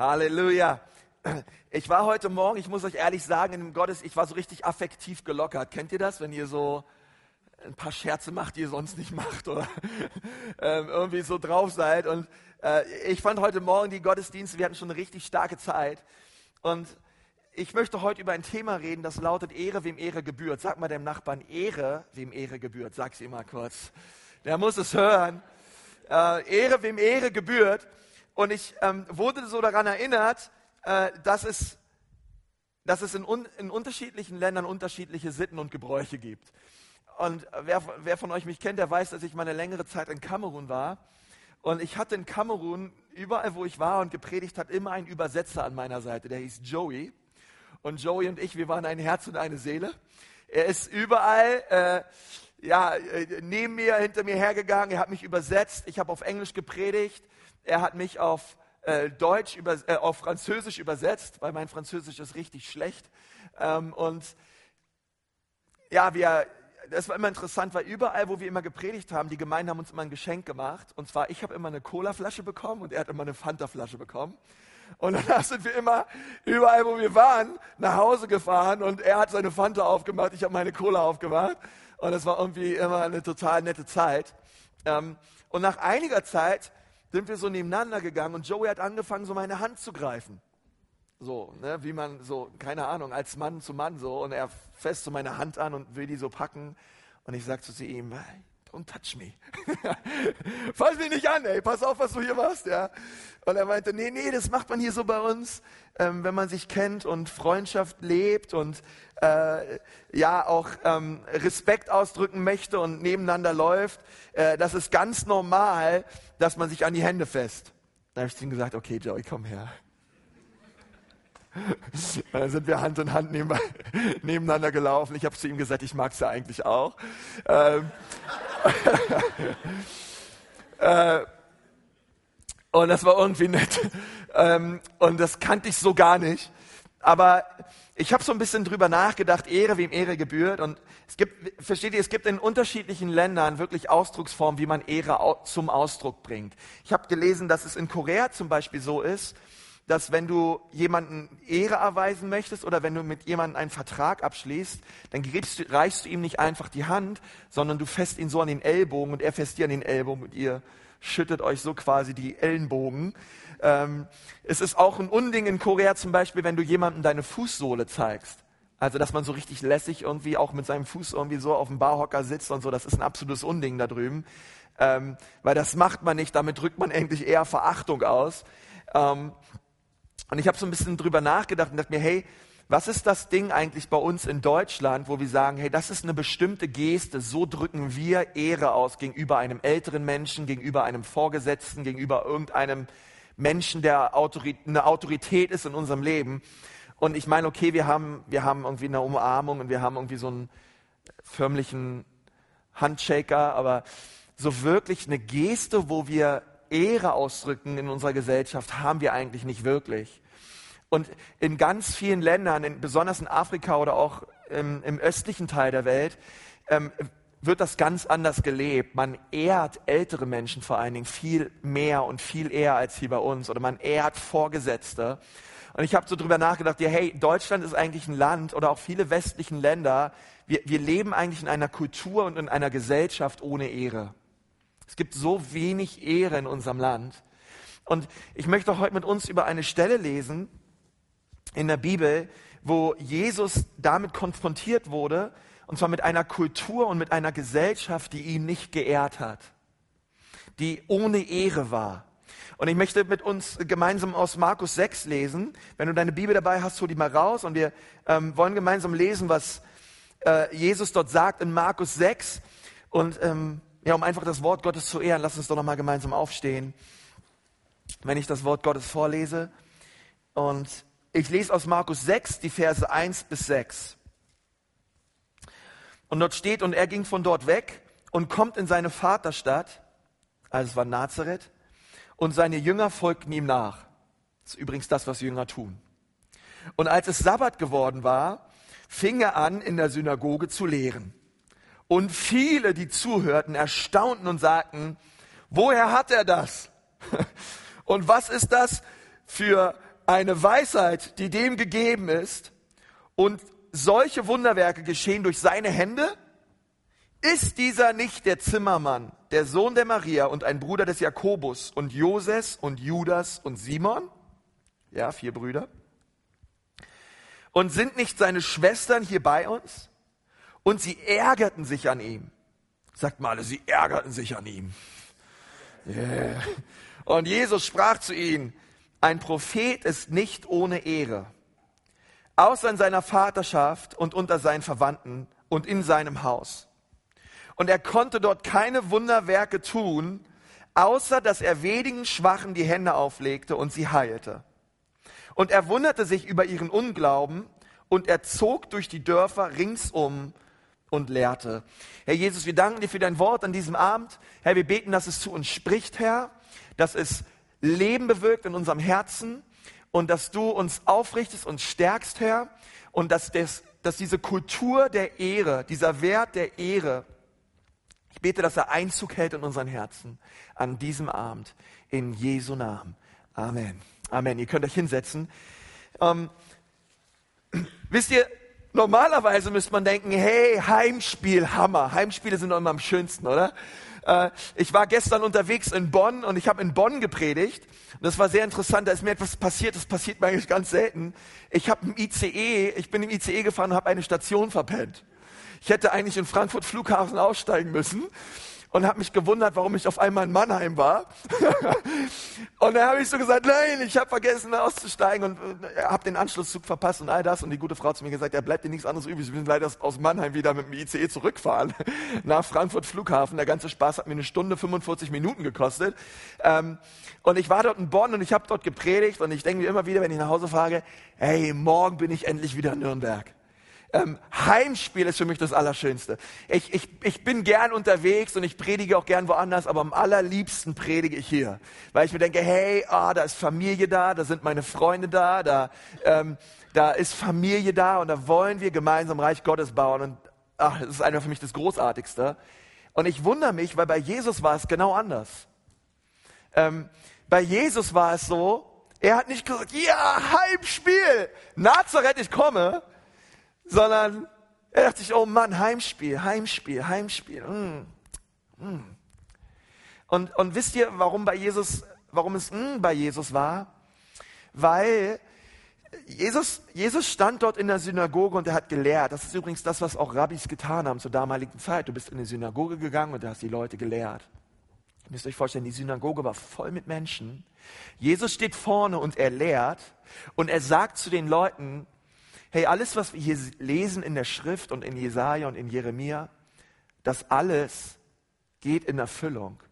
Halleluja. Ich war heute Morgen, ich muss euch ehrlich sagen, in dem Gottes, ich war so richtig affektiv gelockert. Kennt ihr das, wenn ihr so ein paar Scherze macht, die ihr sonst nicht macht oder ähm, irgendwie so drauf seid? Und äh, ich fand heute Morgen die Gottesdienste, wir hatten schon eine richtig starke Zeit. Und ich möchte heute über ein Thema reden, das lautet Ehre, wem Ehre gebührt. Sag mal dem Nachbarn, Ehre, wem Ehre gebührt. Sag's ihm mal kurz. Der muss es hören. Äh, Ehre, wem Ehre gebührt. Und ich ähm, wurde so daran erinnert, äh, dass es, dass es in, un, in unterschiedlichen Ländern unterschiedliche Sitten und Gebräuche gibt. Und wer, wer von euch mich kennt, der weiß, dass ich mal eine längere Zeit in Kamerun war. Und ich hatte in Kamerun, überall wo ich war und gepredigt hat, immer einen Übersetzer an meiner Seite, der hieß Joey. Und Joey und ich, wir waren ein Herz und eine Seele. Er ist überall, äh, ja, äh, neben mir, hinter mir hergegangen. Er hat mich übersetzt. Ich habe auf Englisch gepredigt. Er hat mich auf äh, Deutsch, über, äh, auf Französisch übersetzt, weil mein Französisch ist richtig schlecht. Ähm, und ja, wir, das war immer interessant, weil überall, wo wir immer gepredigt haben, die Gemeinden haben uns immer ein Geschenk gemacht. Und zwar, ich habe immer eine Cola-Flasche bekommen und er hat immer eine Fanta-Flasche bekommen. Und danach sind wir immer überall, wo wir waren, nach Hause gefahren und er hat seine Fanta aufgemacht, ich habe meine Cola aufgemacht. Und es war irgendwie immer eine total nette Zeit. Ähm, und nach einiger Zeit sind wir so nebeneinander gegangen und Joey hat angefangen, so meine Hand zu greifen. So, ne, wie man so, keine Ahnung, als Mann zu Mann so. Und er fest so meine Hand an und will die so packen. Und ich sag so zu ihm, don't touch me. Fass mich nicht an, ey, pass auf, was du hier machst, ja. Und er meinte, nee, nee, das macht man hier so bei uns, ähm, wenn man sich kennt und Freundschaft lebt und äh, ja auch ähm, Respekt ausdrücken möchte und nebeneinander läuft. Äh, das ist ganz normal, dass man sich an die Hände fest. Da habe ich zu ihm gesagt, okay, Joey, komm her. Dann sind wir Hand in Hand neben, nebeneinander gelaufen. Ich habe zu ihm gesagt, ich mag es ja eigentlich auch. Ähm, äh, und das war irgendwie nett. Ähm, und das kannte ich so gar nicht. Aber ich habe so ein bisschen drüber nachgedacht, Ehre, wem Ehre gebührt. Und es gibt, versteht ihr, es gibt in unterschiedlichen Ländern wirklich Ausdrucksformen, wie man Ehre zum Ausdruck bringt. Ich habe gelesen, dass es in Korea zum Beispiel so ist, dass wenn du jemanden Ehre erweisen möchtest oder wenn du mit jemandem einen Vertrag abschließt, dann gibst, reichst du ihm nicht einfach die Hand, sondern du fässt ihn so an den Ellbogen und er fässt dir an den Ellbogen und ihr schüttet euch so quasi die Ellenbogen. Ähm, es ist auch ein Unding in Korea zum Beispiel, wenn du jemandem deine Fußsohle zeigst. Also, dass man so richtig lässig irgendwie auch mit seinem Fuß irgendwie so auf dem Barhocker sitzt und so, das ist ein absolutes Unding da drüben. Ähm, weil das macht man nicht, damit drückt man eigentlich eher Verachtung aus. Ähm, und ich habe so ein bisschen drüber nachgedacht und dachte mir, hey, was ist das Ding eigentlich bei uns in Deutschland, wo wir sagen, hey, das ist eine bestimmte Geste, so drücken wir Ehre aus gegenüber einem älteren Menschen, gegenüber einem Vorgesetzten, gegenüber irgendeinem Menschen, der eine Autorität ist in unserem Leben. Und ich meine, okay, wir haben, wir haben irgendwie eine Umarmung und wir haben irgendwie so einen förmlichen Handshaker, aber so wirklich eine Geste, wo wir Ehre ausdrücken in unserer Gesellschaft, haben wir eigentlich nicht wirklich. Und in ganz vielen Ländern, in, besonders in Afrika oder auch im, im östlichen Teil der Welt, ähm, wird das ganz anders gelebt. Man ehrt ältere Menschen vor allen Dingen viel mehr und viel eher als hier bei uns. Oder man ehrt Vorgesetzte. Und ich habe so drüber nachgedacht, ja, hey, Deutschland ist eigentlich ein Land oder auch viele westlichen Länder, wir, wir leben eigentlich in einer Kultur und in einer Gesellschaft ohne Ehre. Es gibt so wenig Ehre in unserem Land. Und ich möchte heute mit uns über eine Stelle lesen in der Bibel, wo Jesus damit konfrontiert wurde, und zwar mit einer Kultur und mit einer Gesellschaft, die ihn nicht geehrt hat, die ohne Ehre war. Und ich möchte mit uns gemeinsam aus Markus 6 lesen. Wenn du deine Bibel dabei hast, hol die mal raus und wir ähm, wollen gemeinsam lesen, was äh, Jesus dort sagt in Markus 6. Und ähm, ja, um einfach das Wort Gottes zu ehren, lass uns doch nochmal gemeinsam aufstehen, wenn ich das Wort Gottes vorlese. Und ich lese aus Markus 6, die Verse 1 bis 6. Und dort steht, und er ging von dort weg und kommt in seine Vaterstadt, also es war Nazareth, und seine Jünger folgten ihm nach. Das ist übrigens das, was Jünger tun. Und als es Sabbat geworden war, fing er an, in der Synagoge zu lehren. Und viele, die zuhörten, erstaunten und sagten, woher hat er das? Und was ist das für eine Weisheit, die dem gegeben ist und solche Wunderwerke geschehen durch seine Hände? Ist dieser nicht der Zimmermann, der Sohn der Maria und ein Bruder des Jakobus und Joses und Judas und Simon? Ja, vier Brüder. Und sind nicht seine Schwestern hier bei uns? Und sie ärgerten sich an ihm. Sagt mal, sie ärgerten sich an ihm. Yeah. Und Jesus sprach zu ihnen, ein Prophet ist nicht ohne Ehre, außer in seiner Vaterschaft und unter seinen Verwandten und in seinem Haus. Und er konnte dort keine Wunderwerke tun, außer dass er wenigen Schwachen die Hände auflegte und sie heilte. Und er wunderte sich über ihren Unglauben und er zog durch die Dörfer ringsum und lehrte. Herr Jesus, wir danken dir für dein Wort an diesem Abend. Herr, wir beten, dass es zu uns spricht, Herr, dass es Leben bewirkt in unserem Herzen und dass du uns aufrichtest und stärkst, Herr, und dass, das, dass diese Kultur der Ehre, dieser Wert der Ehre, ich bete, dass er Einzug hält in unseren Herzen an diesem Abend. In Jesu Namen. Amen. Amen. Ihr könnt euch hinsetzen. Ähm, wisst ihr, normalerweise müsste man denken, hey, Heimspiel, Hammer. Heimspiele sind immer am schönsten, oder? Äh, ich war gestern unterwegs in Bonn und ich habe in Bonn gepredigt. Und das war sehr interessant. Da ist mir etwas passiert. Das passiert mir eigentlich ganz selten. Ich habe im ICE, ich bin im ICE gefahren und habe eine Station verpennt. Ich hätte eigentlich in Frankfurt Flughafen aussteigen müssen und habe mich gewundert, warum ich auf einmal in Mannheim war. und dann habe ich so gesagt, nein, ich habe vergessen auszusteigen und äh, habe den Anschlusszug verpasst und all das. Und die gute Frau zu mir gesagt, ja, bleibt dir nichts anderes übrig. Wir müssen leider aus Mannheim wieder mit dem ICE zurückfahren nach Frankfurt Flughafen. Der ganze Spaß hat mir eine Stunde 45 Minuten gekostet. Ähm, und ich war dort in Bonn und ich habe dort gepredigt und ich denke mir immer wieder, wenn ich nach Hause frage, hey, morgen bin ich endlich wieder in Nürnberg. Ähm, Heimspiel ist für mich das Allerschönste. Ich, ich, ich bin gern unterwegs und ich predige auch gern woanders, aber am allerliebsten predige ich hier. Weil ich mir denke, hey, ah, da ist Familie da, da sind meine Freunde da, da, ähm, da ist Familie da und da wollen wir gemeinsam Reich Gottes bauen. Und ach, das ist einfach für mich das Großartigste. Und ich wundere mich, weil bei Jesus war es genau anders. Ähm, bei Jesus war es so, er hat nicht gesagt, ja, Heimspiel, Nazareth, ich komme, sondern er dachte sich, oh Mann, Heimspiel, Heimspiel, Heimspiel. Mm, mm. Und, und wisst ihr, warum bei Jesus, warum es mm bei Jesus war? Weil Jesus, Jesus stand dort in der Synagoge und er hat gelehrt. Das ist übrigens das, was auch Rabbis getan haben zur damaligen Zeit. Du bist in die Synagoge gegangen und du hast die Leute gelehrt. Ihr müsst euch vorstellen, die Synagoge war voll mit Menschen. Jesus steht vorne und er lehrt und er sagt zu den Leuten, hey, alles, was wir hier lesen in der Schrift und in Jesaja und in Jeremia, das alles geht in Erfüllung.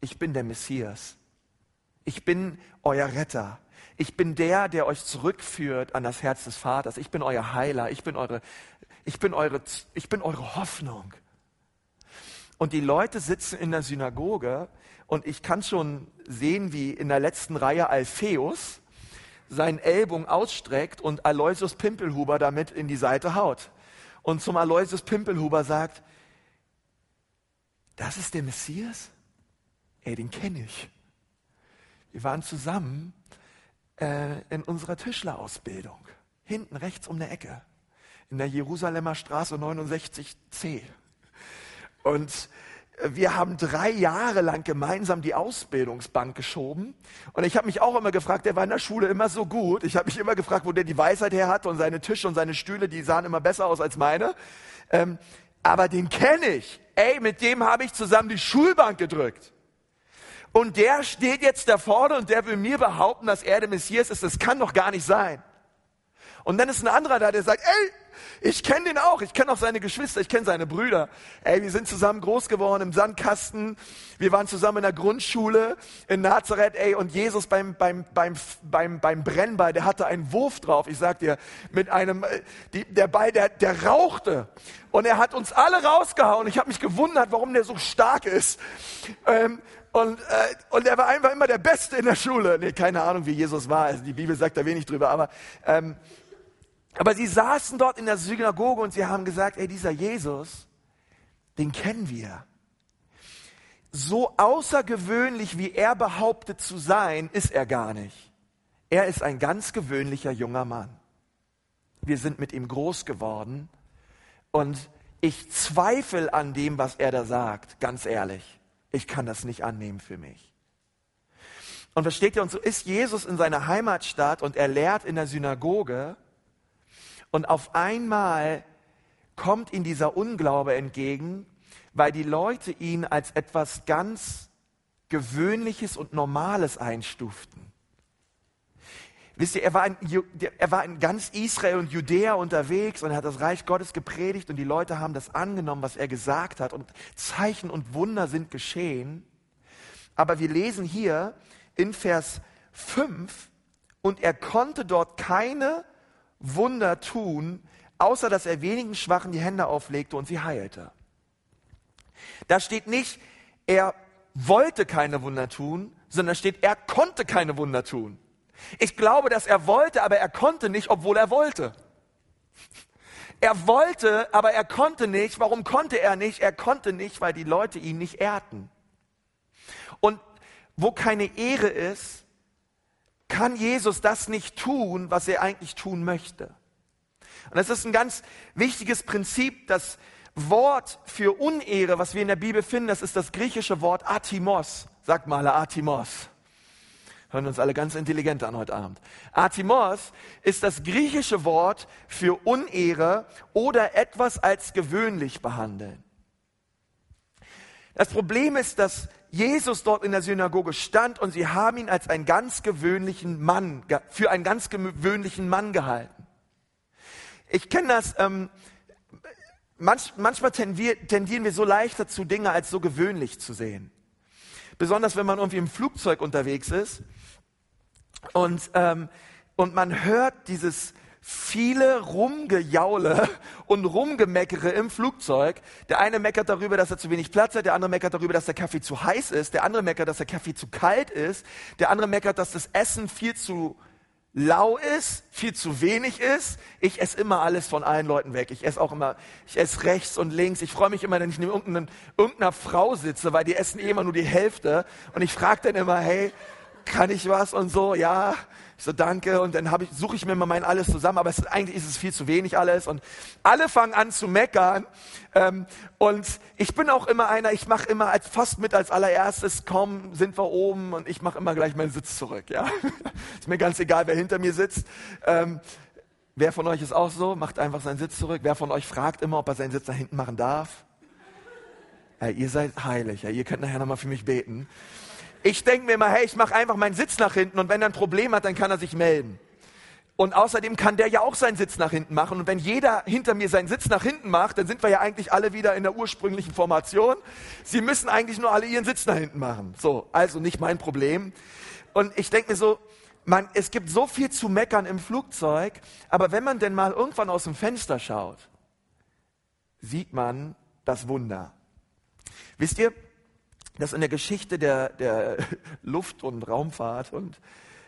Ich bin der Messias. Ich bin euer Retter. Ich bin der, der euch zurückführt an das Herz des Vaters. Ich bin euer Heiler. Ich bin eure, ich bin eure, ich bin eure Hoffnung. Und die Leute sitzen in der Synagoge und ich kann schon sehen, wie in der letzten Reihe Alpheus, seinen Ellbogen ausstreckt und Aloysius Pimpelhuber damit in die Seite haut. Und zum Aloysius Pimpelhuber sagt, das ist der Messias? Ey, den kenne ich. Wir waren zusammen äh, in unserer Tischlerausbildung. Hinten rechts um der Ecke. In der Jerusalemer Straße 69c. Und wir haben drei Jahre lang gemeinsam die Ausbildungsbank geschoben. Und ich habe mich auch immer gefragt, der war in der Schule immer so gut. Ich habe mich immer gefragt, wo der die Weisheit her hat und seine Tische und seine Stühle, die sahen immer besser aus als meine. Ähm, aber den kenne ich. Ey, mit dem habe ich zusammen die Schulbank gedrückt. Und der steht jetzt da vorne und der will mir behaupten, dass er der Messias ist. Das kann doch gar nicht sein. Und dann ist ein anderer da, der sagt, ey, ich kenne den auch, ich kenne auch seine Geschwister, ich kenne seine Brüder. Ey, wir sind zusammen groß geworden im Sandkasten. Wir waren zusammen in der Grundschule in Nazareth, ey, und Jesus beim, beim, beim, beim, beim Brennball, der hatte einen Wurf drauf. Ich sag dir, mit einem, äh, die, der Ball, der, der rauchte. Und er hat uns alle rausgehauen. Ich habe mich gewundert, warum der so stark ist. Ähm, und, äh, und er war einfach immer der Beste in der Schule. Nee, keine Ahnung, wie Jesus war. Also die Bibel sagt da wenig drüber, aber ähm, aber sie saßen dort in der Synagoge und sie haben gesagt, ey, dieser Jesus, den kennen wir. So außergewöhnlich, wie er behauptet zu sein, ist er gar nicht. Er ist ein ganz gewöhnlicher junger Mann. Wir sind mit ihm groß geworden und ich zweifle an dem, was er da sagt, ganz ehrlich. Ich kann das nicht annehmen für mich. Und versteht ihr, und so ist Jesus in seiner Heimatstadt und er lehrt in der Synagoge und auf einmal kommt ihm dieser Unglaube entgegen, weil die Leute ihn als etwas ganz Gewöhnliches und Normales einstuften. Wisst ihr, er war, in, er war in ganz Israel und Judäa unterwegs und er hat das Reich Gottes gepredigt und die Leute haben das angenommen, was er gesagt hat und Zeichen und Wunder sind geschehen. Aber wir lesen hier in Vers 5, und er konnte dort keine Wunder tun, außer dass er wenigen Schwachen die Hände auflegte und sie heilte. Da steht nicht, er wollte keine Wunder tun, sondern steht, er konnte keine Wunder tun. Ich glaube, dass er wollte, aber er konnte nicht, obwohl er wollte. Er wollte, aber er konnte nicht. Warum konnte er nicht? Er konnte nicht, weil die Leute ihn nicht ehrten. Und wo keine Ehre ist, kann Jesus das nicht tun, was er eigentlich tun möchte. Und das ist ein ganz wichtiges Prinzip. Das Wort für Unehre, was wir in der Bibel finden, das ist das griechische Wort Atimos. Sagt mal Atimos. Hören uns alle ganz intelligent an heute Abend. Atimos ist das griechische Wort für Unehre oder etwas als gewöhnlich behandeln. Das Problem ist, dass Jesus dort in der Synagoge stand und sie haben ihn als einen ganz gewöhnlichen Mann, für einen ganz gewöhnlichen Mann gehalten. Ich kenne das, ähm, manch, manchmal tendieren wir so leicht dazu, Dinge als so gewöhnlich zu sehen. Besonders wenn man irgendwie im Flugzeug unterwegs ist und, ähm, und man hört dieses viele Rumgejaule und Rumgemeckere im Flugzeug. Der eine meckert darüber, dass er zu wenig Platz hat, der andere meckert darüber, dass der Kaffee zu heiß ist, der andere meckert, dass der Kaffee zu kalt ist, der andere meckert, dass das Essen viel zu lau ist, viel zu wenig ist. Ich esse immer alles von allen Leuten weg. Ich esse auch immer, ich esse rechts und links. Ich freue mich immer, wenn ich neben irgendeiner, Frau sitze, weil die essen eh immer nur die Hälfte. Und ich frage dann immer, hey, kann ich was und so, ja. Ich so, danke. Und dann ich, suche ich mir mal mein alles zusammen, aber es, eigentlich ist es viel zu wenig alles. Und alle fangen an zu meckern. Ähm, und ich bin auch immer einer, ich mache immer als fast mit als allererstes, komm, sind wir oben und ich mache immer gleich meinen Sitz zurück. Ja, Ist mir ganz egal, wer hinter mir sitzt. Ähm, wer von euch ist auch so? Macht einfach seinen Sitz zurück. Wer von euch fragt immer, ob er seinen Sitz da hinten machen darf? Ja, ihr seid heilig, ja, ihr könnt nachher nochmal für mich beten. Ich denke mir immer, hey, ich mache einfach meinen Sitz nach hinten und wenn er ein Problem hat, dann kann er sich melden. Und außerdem kann der ja auch seinen Sitz nach hinten machen. Und wenn jeder hinter mir seinen Sitz nach hinten macht, dann sind wir ja eigentlich alle wieder in der ursprünglichen Formation. Sie müssen eigentlich nur alle ihren Sitz nach hinten machen. So, also nicht mein Problem. Und ich denke mir so, man, es gibt so viel zu meckern im Flugzeug, aber wenn man denn mal irgendwann aus dem Fenster schaut, sieht man das Wunder. Wisst ihr, dass in der Geschichte der, der Luft- und Raumfahrt und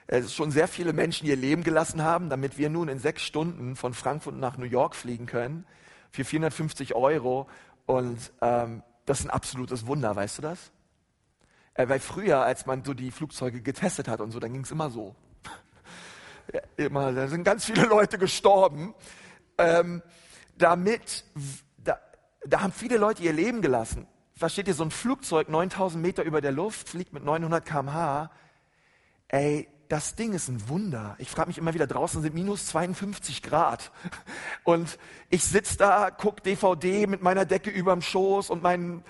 es äh, schon sehr viele Menschen ihr Leben gelassen haben, damit wir nun in sechs Stunden von Frankfurt nach New York fliegen können für 450 Euro. Und ähm, das ist ein absolutes Wunder, weißt du das? Äh, weil früher, als man so die Flugzeuge getestet hat und so, dann ging es immer so. ja, immer, da sind ganz viele Leute gestorben. Ähm, damit, da, da haben viele Leute ihr Leben gelassen versteht ihr, so ein Flugzeug 9000 Meter über der Luft, fliegt mit 900 kmh. Ey, das Ding ist ein Wunder. Ich frage mich immer wieder, draußen sind minus 52 Grad. Und ich sitze da, guck DVD mit meiner Decke überm Schoß und meinen,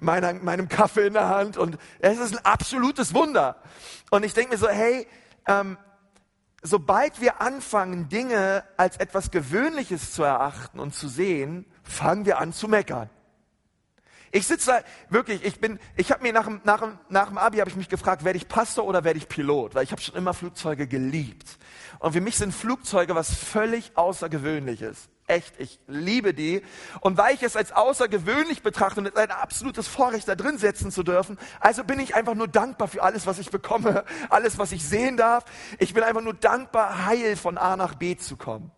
meiner, meinem Kaffee in der Hand. Und es ist ein absolutes Wunder. Und ich denke mir so, hey, ähm, sobald wir anfangen, Dinge als etwas Gewöhnliches zu erachten und zu sehen, fangen wir an zu meckern. Ich sitze da, wirklich, ich bin, ich habe mir nach dem, nach, dem, nach dem Abi habe ich mich gefragt, werde ich Pastor oder werde ich Pilot? Weil ich habe schon immer Flugzeuge geliebt. Und für mich sind Flugzeuge was völlig Außergewöhnliches. Echt, ich liebe die. Und weil ich es als außergewöhnlich betrachte und es ein absolutes Vorrecht da drin setzen zu dürfen, also bin ich einfach nur dankbar für alles, was ich bekomme, alles, was ich sehen darf. Ich bin einfach nur dankbar, heil von A nach B zu kommen.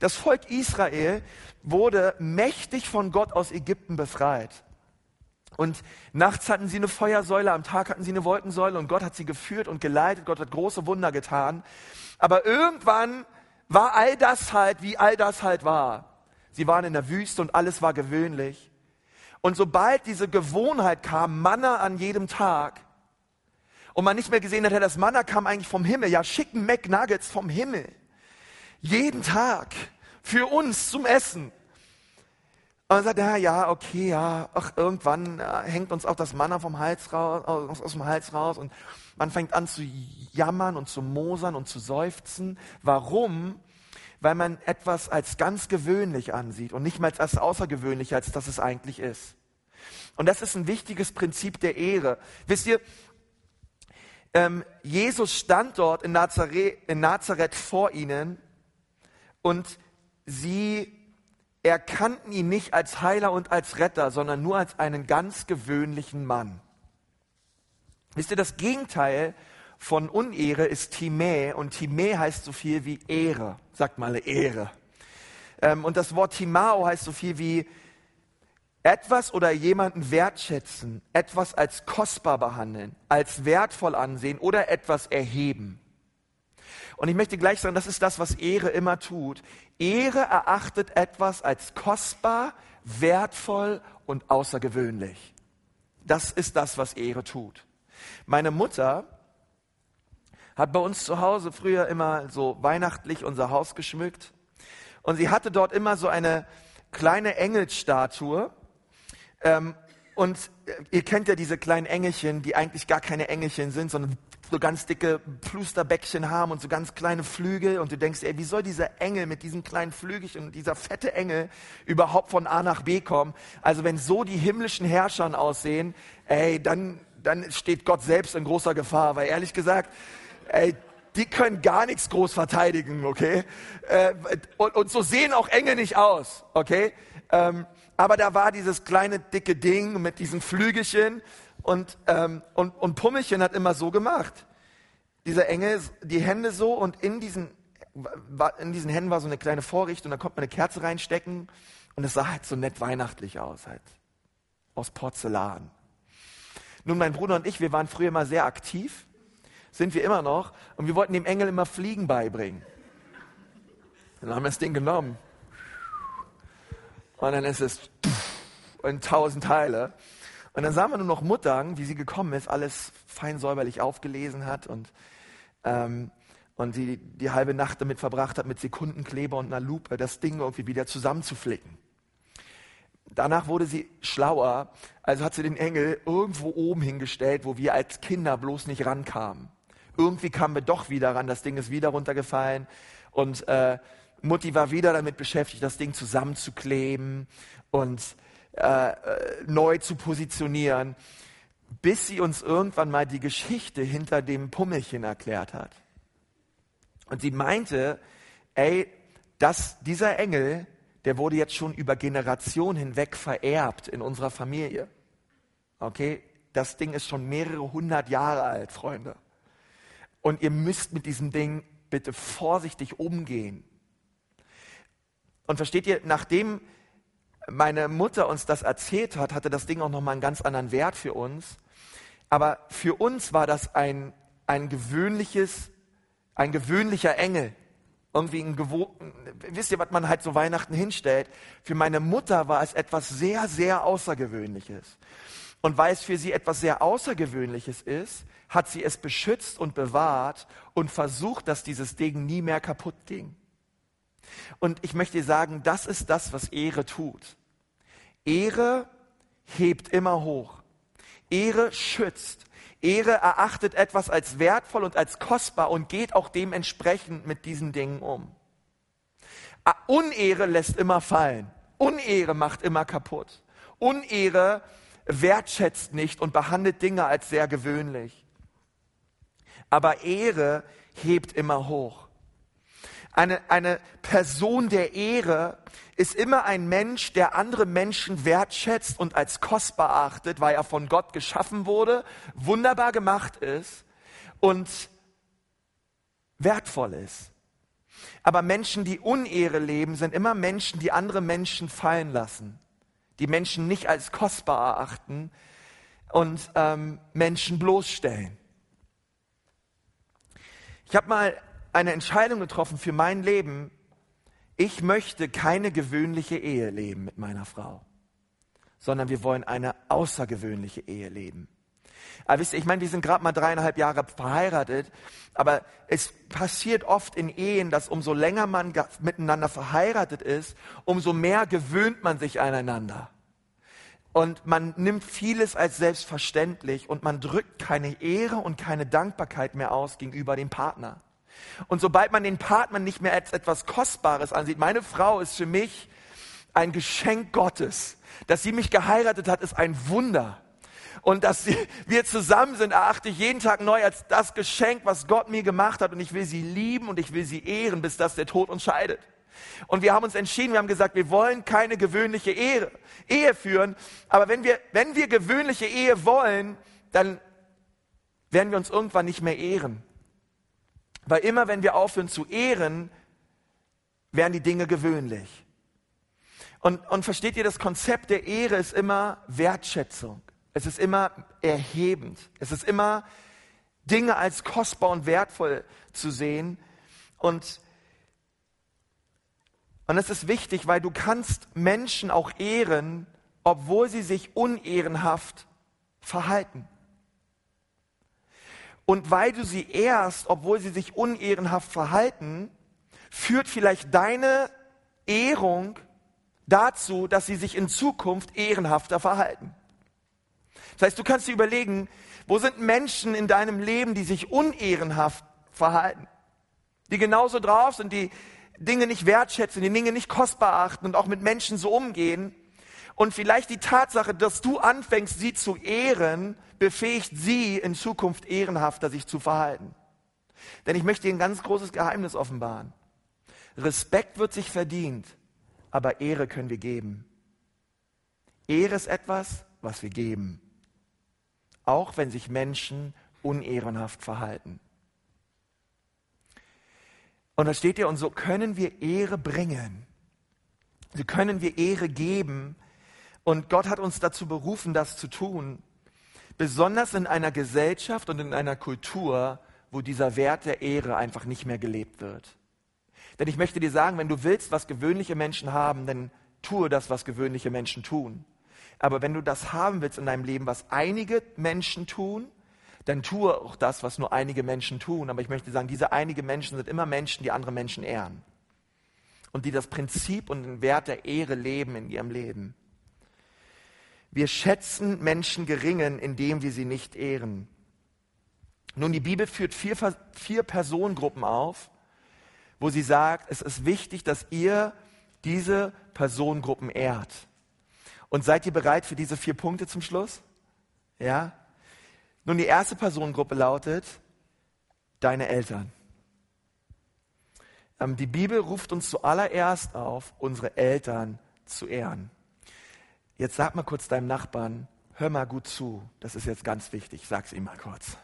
Das Volk Israel wurde mächtig von Gott aus Ägypten befreit. Und nachts hatten sie eine Feuersäule, am Tag hatten sie eine Wolkensäule und Gott hat sie geführt und geleitet. Gott hat große Wunder getan. Aber irgendwann war all das halt, wie all das halt war. Sie waren in der Wüste und alles war gewöhnlich. Und sobald diese Gewohnheit kam, Manna an jedem Tag, und man nicht mehr gesehen hat, das Manna kam eigentlich vom Himmel, ja, schicken McNuggets vom Himmel. Jeden Tag für uns zum Essen. Und sagt, ja, ja, okay, ja, ach, irgendwann äh, hängt uns auch das Manna vom Hals raus, aus, aus dem Hals raus und man fängt an zu jammern und zu mosern und zu seufzen. Warum? Weil man etwas als ganz gewöhnlich ansieht und nicht mal als außergewöhnlich, als das es eigentlich ist. Und das ist ein wichtiges Prinzip der Ehre. Wisst ihr, ähm, Jesus stand dort in Nazareth, in Nazareth vor ihnen und sie erkannten ihn nicht als Heiler und als Retter, sondern nur als einen ganz gewöhnlichen Mann. Wisst ihr, das Gegenteil von Unehre ist Timä und Timä heißt so viel wie Ehre. Sagt mal Ehre. Ähm, und das Wort Timao heißt so viel wie etwas oder jemanden wertschätzen, etwas als kostbar behandeln, als wertvoll ansehen oder etwas erheben. Und ich möchte gleich sagen, das ist das, was Ehre immer tut. Ehre erachtet etwas als kostbar, wertvoll und außergewöhnlich. Das ist das, was Ehre tut. Meine Mutter hat bei uns zu Hause früher immer so weihnachtlich unser Haus geschmückt. Und sie hatte dort immer so eine kleine Engelsstatue. Ähm, und ihr kennt ja diese kleinen Engelchen, die eigentlich gar keine Engelchen sind, sondern so ganz dicke Plusterbäckchen haben und so ganz kleine Flügel und du denkst, ey, wie soll dieser Engel mit diesen kleinen Flügelchen und dieser fette Engel überhaupt von A nach B kommen? Also wenn so die himmlischen Herrscher aussehen, ey, dann, dann steht Gott selbst in großer Gefahr, weil ehrlich gesagt, ey, die können gar nichts groß verteidigen, okay? Äh, und, und, so sehen auch Engel nicht aus, okay? Ähm, aber da war dieses kleine dicke Ding mit diesen Flügelchen und, ähm, und, und Pummelchen hat immer so gemacht. Dieser Engel, die Hände so und in diesen, in diesen Händen war so eine kleine Vorrichtung, da konnte man eine Kerze reinstecken und es sah halt so nett weihnachtlich aus, halt. Aus Porzellan. Nun, mein Bruder und ich, wir waren früher immer sehr aktiv, sind wir immer noch, und wir wollten dem Engel immer Fliegen beibringen. Dann haben wir das Ding genommen. Und dann ist es in tausend Teile. Und dann sahen wir nur noch Muttern, wie sie gekommen ist, alles fein säuberlich aufgelesen hat und, ähm, und die, die halbe Nacht damit verbracht hat, mit Sekundenkleber und einer Lupe das Ding irgendwie wieder zusammenzuflicken. Danach wurde sie schlauer, also hat sie den Engel irgendwo oben hingestellt, wo wir als Kinder bloß nicht rankamen. Irgendwie kamen wir doch wieder ran, das Ding ist wieder runtergefallen und äh, Mutti war wieder damit beschäftigt, das Ding zusammenzukleben und äh, äh, neu zu positionieren, bis sie uns irgendwann mal die Geschichte hinter dem Pummelchen erklärt hat. Und sie meinte, ey, dass dieser Engel, der wurde jetzt schon über Generationen hinweg vererbt in unserer Familie. Okay, das Ding ist schon mehrere hundert Jahre alt, Freunde. Und ihr müsst mit diesem Ding bitte vorsichtig umgehen. Und versteht ihr, nachdem meine Mutter uns das erzählt hat, hatte das Ding auch nochmal einen ganz anderen Wert für uns. Aber für uns war das ein, ein gewöhnliches, ein gewöhnlicher Engel. Irgendwie ein gewohnten, wisst ihr, was man halt so Weihnachten hinstellt? Für meine Mutter war es etwas sehr, sehr Außergewöhnliches. Und weil es für sie etwas sehr Außergewöhnliches ist, hat sie es beschützt und bewahrt und versucht, dass dieses Ding nie mehr kaputt ging. Und ich möchte dir sagen, das ist das, was Ehre tut. Ehre hebt immer hoch. Ehre schützt. Ehre erachtet etwas als wertvoll und als kostbar und geht auch dementsprechend mit diesen Dingen um. Unehre lässt immer fallen. Unehre macht immer kaputt. Unehre wertschätzt nicht und behandelt Dinge als sehr gewöhnlich. Aber Ehre hebt immer hoch. Eine, eine Person der Ehre ist immer ein Mensch, der andere Menschen wertschätzt und als kostbar achtet, weil er von Gott geschaffen wurde, wunderbar gemacht ist und wertvoll ist. Aber Menschen, die Unehre leben, sind immer Menschen, die andere Menschen fallen lassen, die Menschen nicht als kostbar erachten und ähm, Menschen bloßstellen. Ich habe mal eine Entscheidung getroffen für mein Leben. Ich möchte keine gewöhnliche Ehe leben mit meiner Frau, sondern wir wollen eine außergewöhnliche Ehe leben. Aber wisst ihr, ich meine, wir sind gerade mal dreieinhalb Jahre verheiratet, aber es passiert oft in Ehen, dass umso länger man miteinander verheiratet ist, umso mehr gewöhnt man sich aneinander. Und man nimmt vieles als selbstverständlich und man drückt keine Ehre und keine Dankbarkeit mehr aus gegenüber dem Partner. Und sobald man den Partner nicht mehr als etwas Kostbares ansieht, meine Frau ist für mich ein Geschenk Gottes. Dass sie mich geheiratet hat, ist ein Wunder und dass wir zusammen sind, erachte ich jeden Tag neu als das Geschenk, was Gott mir gemacht hat. Und ich will sie lieben und ich will sie ehren, bis das der Tod uns scheidet. Und wir haben uns entschieden, wir haben gesagt, wir wollen keine gewöhnliche Ehe, Ehe führen. Aber wenn wir, wenn wir gewöhnliche Ehe wollen, dann werden wir uns irgendwann nicht mehr ehren. Weil immer wenn wir aufhören zu ehren, werden die Dinge gewöhnlich. Und, und versteht ihr, das Konzept der Ehre ist immer Wertschätzung. Es ist immer erhebend. Es ist immer Dinge als kostbar und wertvoll zu sehen. Und, und es ist wichtig, weil du kannst Menschen auch ehren, obwohl sie sich unehrenhaft verhalten. Und weil du sie ehrst, obwohl sie sich unehrenhaft verhalten, führt vielleicht deine Ehrung dazu, dass sie sich in Zukunft ehrenhafter verhalten. Das heißt, du kannst dir überlegen, wo sind Menschen in deinem Leben, die sich unehrenhaft verhalten, die genauso drauf sind, die Dinge nicht wertschätzen, die Dinge nicht kostbar achten und auch mit Menschen so umgehen. Und vielleicht die Tatsache, dass du anfängst, sie zu ehren, befähigt sie in Zukunft ehrenhafter sich zu verhalten. Denn ich möchte dir ein ganz großes Geheimnis offenbaren. Respekt wird sich verdient, aber Ehre können wir geben. Ehre ist etwas, was wir geben auch wenn sich Menschen unehrenhaft verhalten. Und da steht ja, und so können wir Ehre bringen. So können wir Ehre geben. Und Gott hat uns dazu berufen, das zu tun. Besonders in einer Gesellschaft und in einer Kultur, wo dieser Wert der Ehre einfach nicht mehr gelebt wird. Denn ich möchte dir sagen, wenn du willst, was gewöhnliche Menschen haben, dann tue das, was gewöhnliche Menschen tun. Aber wenn du das haben willst in deinem Leben, was einige Menschen tun, dann tue auch das, was nur einige Menschen tun. Aber ich möchte sagen, diese einige Menschen sind immer Menschen, die andere Menschen ehren. Und die das Prinzip und den Wert der Ehre leben in ihrem Leben. Wir schätzen Menschen geringen, indem wir sie nicht ehren. Nun, die Bibel führt vier, vier Personengruppen auf, wo sie sagt, es ist wichtig, dass ihr diese Personengruppen ehrt. Und seid ihr bereit für diese vier Punkte zum Schluss? Ja? Nun, die erste Personengruppe lautet deine Eltern. Ähm, die Bibel ruft uns zuallererst auf, unsere Eltern zu ehren. Jetzt sag mal kurz deinem Nachbarn, hör mal gut zu. Das ist jetzt ganz wichtig. Sag's ihm mal kurz.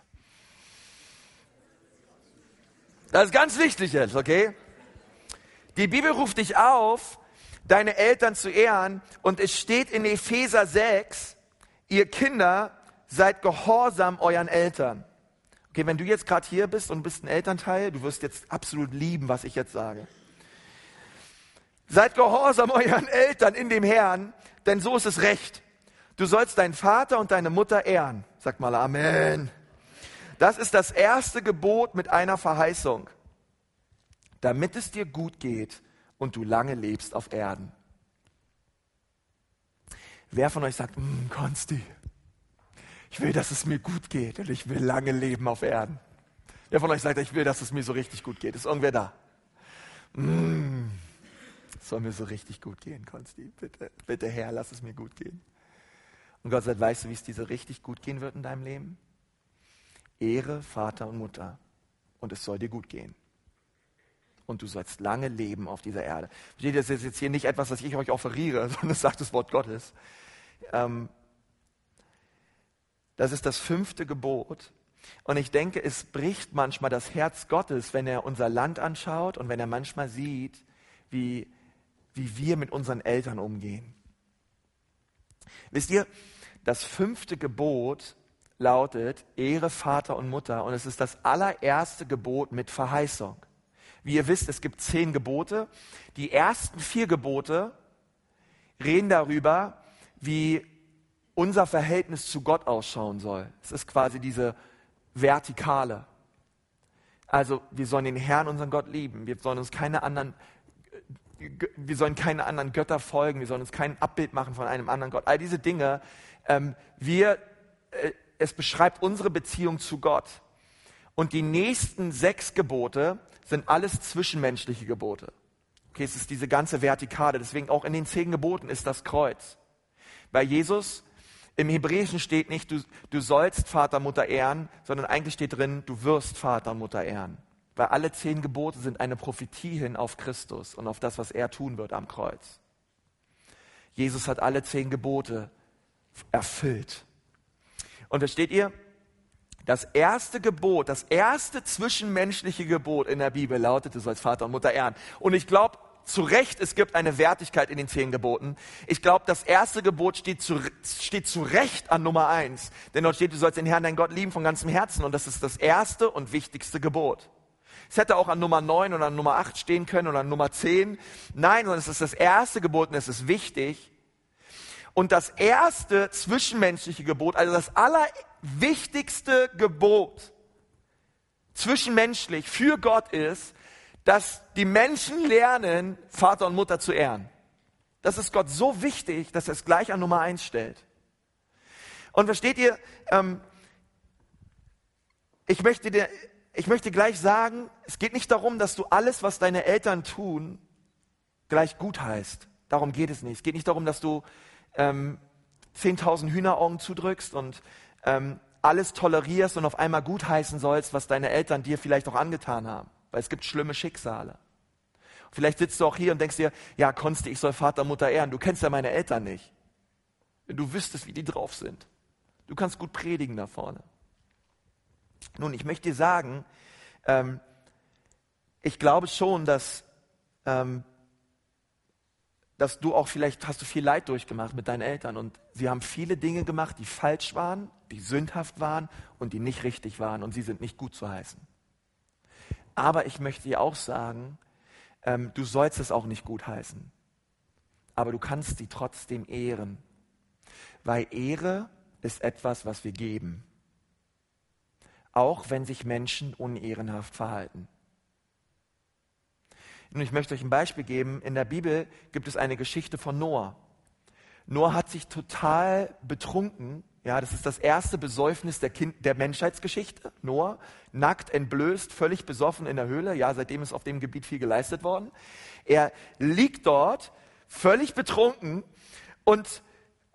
Das ist ganz wichtig jetzt, okay? Die Bibel ruft dich auf, deine Eltern zu ehren. Und es steht in Epheser 6, ihr Kinder, seid gehorsam euren Eltern. Okay, wenn du jetzt gerade hier bist und bist ein Elternteil, du wirst jetzt absolut lieben, was ich jetzt sage. Seid gehorsam euren Eltern in dem Herrn, denn so ist es recht. Du sollst deinen Vater und deine Mutter ehren. Sag mal Amen. Das ist das erste Gebot mit einer Verheißung. Damit es dir gut geht und du lange lebst auf Erden. Wer von euch sagt, hm, Konsti, ich will, dass es mir gut geht und ich will lange leben auf Erden? Wer von euch sagt, ich will, dass es mir so richtig gut geht? Ist irgendwer da? Mm, soll mir so richtig gut gehen, Konsti. Bitte, bitte Herr, lass es mir gut gehen. Und Gott sagt, weißt du, wie es dir so richtig gut gehen wird in deinem Leben? Ehre Vater und Mutter und es soll dir gut gehen und du sollst lange leben auf dieser Erde. Versteht ihr, das ist jetzt hier nicht etwas, was ich euch offeriere, sondern das sagt das Wort Gottes. Ähm, das ist das fünfte Gebot. Und ich denke, es bricht manchmal das Herz Gottes, wenn er unser Land anschaut und wenn er manchmal sieht, wie, wie wir mit unseren Eltern umgehen. Wisst ihr, das fünfte Gebot lautet, Ehre Vater und Mutter und es ist das allererste Gebot mit Verheißung. Wie ihr wisst, es gibt zehn Gebote. Die ersten vier Gebote reden darüber, wie unser Verhältnis zu Gott ausschauen soll. Es ist quasi diese Vertikale. Also wir sollen den Herrn, unseren Gott lieben. Wir sollen uns keine anderen, wir sollen keine anderen Götter folgen. Wir sollen uns kein Abbild machen von einem anderen Gott. All diese Dinge. Ähm, wir, äh, es beschreibt unsere Beziehung zu Gott. Und die nächsten sechs Gebote sind alles zwischenmenschliche Gebote. Okay, es ist diese ganze Vertikale. Deswegen auch in den zehn Geboten ist das Kreuz. Bei Jesus im Hebräischen steht nicht, du, du sollst Vater, Mutter ehren, sondern eigentlich steht drin, du wirst Vater, Mutter ehren. Weil alle zehn Gebote sind eine Prophetie hin auf Christus und auf das, was er tun wird am Kreuz. Jesus hat alle zehn Gebote erfüllt. Und versteht ihr? Das erste Gebot, das erste zwischenmenschliche Gebot in der Bibel lautet, du sollst Vater und Mutter ehren. Und ich glaube, zu Recht, es gibt eine Wertigkeit in den zehn Geboten. Ich glaube, das erste Gebot steht zu, steht zu Recht an Nummer eins. Denn dort steht, du sollst den Herrn, dein Gott lieben von ganzem Herzen. Und das ist das erste und wichtigste Gebot. Es hätte auch an Nummer neun oder an Nummer acht stehen können oder an Nummer zehn. Nein, sondern es ist das erste Gebot und es ist wichtig. Und das erste zwischenmenschliche Gebot, also das allerwichtigste Gebot zwischenmenschlich für Gott ist, dass die Menschen lernen, Vater und Mutter zu ehren. Das ist Gott so wichtig, dass er es gleich an Nummer eins stellt. Und versteht ihr, ähm, ich, möchte dir, ich möchte gleich sagen, es geht nicht darum, dass du alles, was deine Eltern tun, gleich gut heißt. Darum geht es nicht. Es geht nicht darum, dass du ähm, 10.000 Hühneraugen zudrückst und ähm, alles tolerierst und auf einmal gutheißen sollst, was deine Eltern dir vielleicht auch angetan haben weil es gibt schlimme Schicksale. Vielleicht sitzt du auch hier und denkst dir, ja, Konsti, ich soll Vater, Mutter ehren. Du kennst ja meine Eltern nicht. Wenn du wüsstest, wie die drauf sind. Du kannst gut predigen da vorne. Nun, ich möchte dir sagen, ähm, ich glaube schon, dass, ähm, dass du auch vielleicht hast du viel Leid durchgemacht mit deinen Eltern und sie haben viele Dinge gemacht, die falsch waren, die sündhaft waren und die nicht richtig waren und sie sind nicht gut zu heißen. Aber ich möchte dir auch sagen, ähm, du sollst es auch nicht gutheißen. Aber du kannst sie trotzdem ehren. Weil Ehre ist etwas, was wir geben. Auch wenn sich Menschen unehrenhaft verhalten. Und ich möchte euch ein Beispiel geben. In der Bibel gibt es eine Geschichte von Noah. Noah hat sich total betrunken ja, das ist das erste Besäufnis der, kind, der Menschheitsgeschichte. Noah, nackt, entblößt, völlig besoffen in der Höhle. Ja, seitdem ist auf dem Gebiet viel geleistet worden. Er liegt dort, völlig betrunken und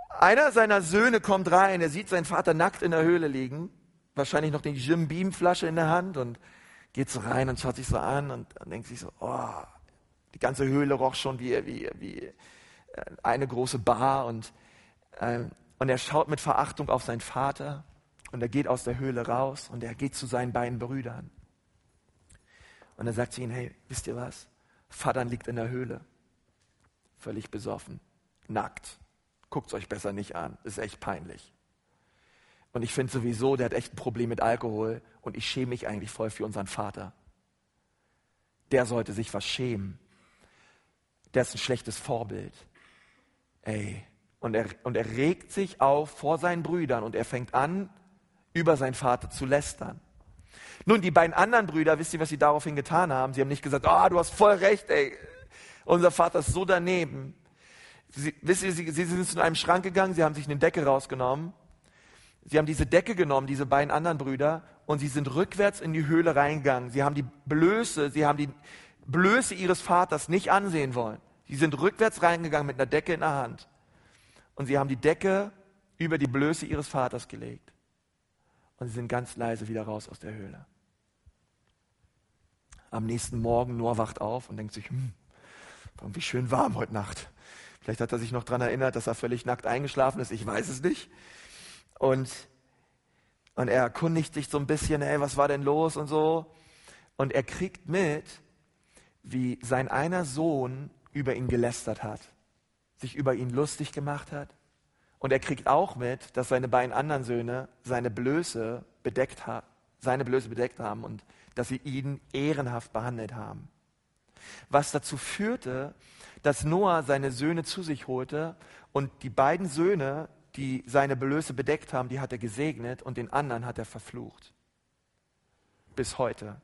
einer seiner Söhne kommt rein, er sieht seinen Vater nackt in der Höhle liegen, wahrscheinlich noch die Jim Beam Flasche in der Hand und geht so rein und schaut sich so an und, und denkt sich so, oh, die ganze Höhle roch schon wie, wie, wie äh, eine große Bar und ähm, und er schaut mit Verachtung auf seinen Vater und er geht aus der Höhle raus und er geht zu seinen beiden Brüdern. Und er sagt zu ihnen, hey, wisst ihr was? Vater liegt in der Höhle, völlig besoffen, nackt. Guckt es euch besser nicht an, ist echt peinlich. Und ich finde sowieso, der hat echt ein Problem mit Alkohol und ich schäme mich eigentlich voll für unseren Vater. Der sollte sich was schämen. Der ist ein schlechtes Vorbild. Ey, und er, und er regt sich auf vor seinen Brüdern und er fängt an, über seinen Vater zu lästern. Nun, die beiden anderen Brüder, wisst ihr, was sie daraufhin getan haben? Sie haben nicht gesagt, ah, oh, du hast voll recht, ey, unser Vater ist so daneben. Sie, wisst ihr, sie, sie sind zu einem Schrank gegangen, sie haben sich eine Decke rausgenommen. Sie haben diese Decke genommen, diese beiden anderen Brüder, und sie sind rückwärts in die Höhle reingegangen. Sie haben die Blöße, sie haben die Blöße ihres Vaters nicht ansehen wollen. Sie sind rückwärts reingegangen mit einer Decke in der Hand und sie haben die Decke über die Blöße ihres Vaters gelegt. Und sie sind ganz leise wieder raus aus der Höhle. Am nächsten Morgen Noah wacht auf und denkt sich, hm, wie schön warm heute Nacht. Vielleicht hat er sich noch daran erinnert, dass er völlig nackt eingeschlafen ist. Ich weiß es nicht. Und, und er erkundigt sich so ein bisschen, ey, was war denn los und so. Und er kriegt mit, wie sein einer Sohn über ihn gelästert hat sich über ihn lustig gemacht hat Und er kriegt auch mit, dass seine beiden anderen Söhne seine Blöße bedeckt haben, seine Blöße bedeckt haben und dass sie ihn ehrenhaft behandelt haben. Was dazu führte, dass Noah seine Söhne zu sich holte und die beiden Söhne, die seine Blöße bedeckt haben, die hat er gesegnet und den anderen hat er verflucht. Bis heute.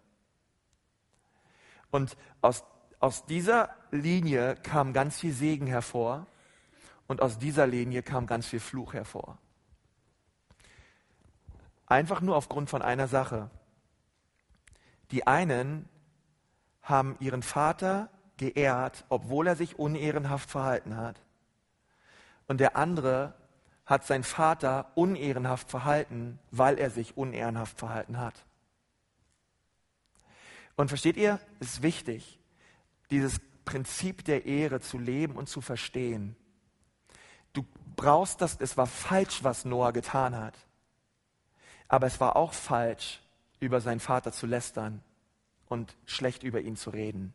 Und aus, aus dieser Linie kam ganz viel Segen hervor und aus dieser Linie kam ganz viel Fluch hervor. Einfach nur aufgrund von einer Sache. Die einen haben ihren Vater geehrt, obwohl er sich unehrenhaft verhalten hat. Und der andere hat sein Vater unehrenhaft verhalten, weil er sich unehrenhaft verhalten hat. Und versteht ihr, es ist wichtig, dieses Prinzip der Ehre zu leben und zu verstehen. Du brauchst das, es war falsch, was Noah getan hat. Aber es war auch falsch, über seinen Vater zu lästern und schlecht über ihn zu reden.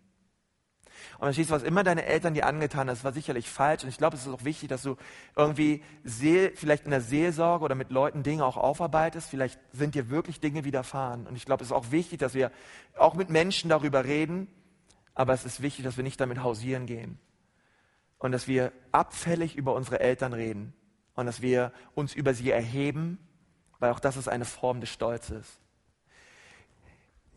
Und verstehst du, was immer deine Eltern dir angetan haben, das war sicherlich falsch. Und ich glaube, es ist auch wichtig, dass du irgendwie Seel, vielleicht in der Seelsorge oder mit Leuten Dinge auch aufarbeitest. Vielleicht sind dir wirklich Dinge widerfahren. Und ich glaube, es ist auch wichtig, dass wir auch mit Menschen darüber reden. Aber es ist wichtig, dass wir nicht damit hausieren gehen. Und dass wir abfällig über unsere Eltern reden. Und dass wir uns über sie erheben, weil auch das ist eine Form des Stolzes.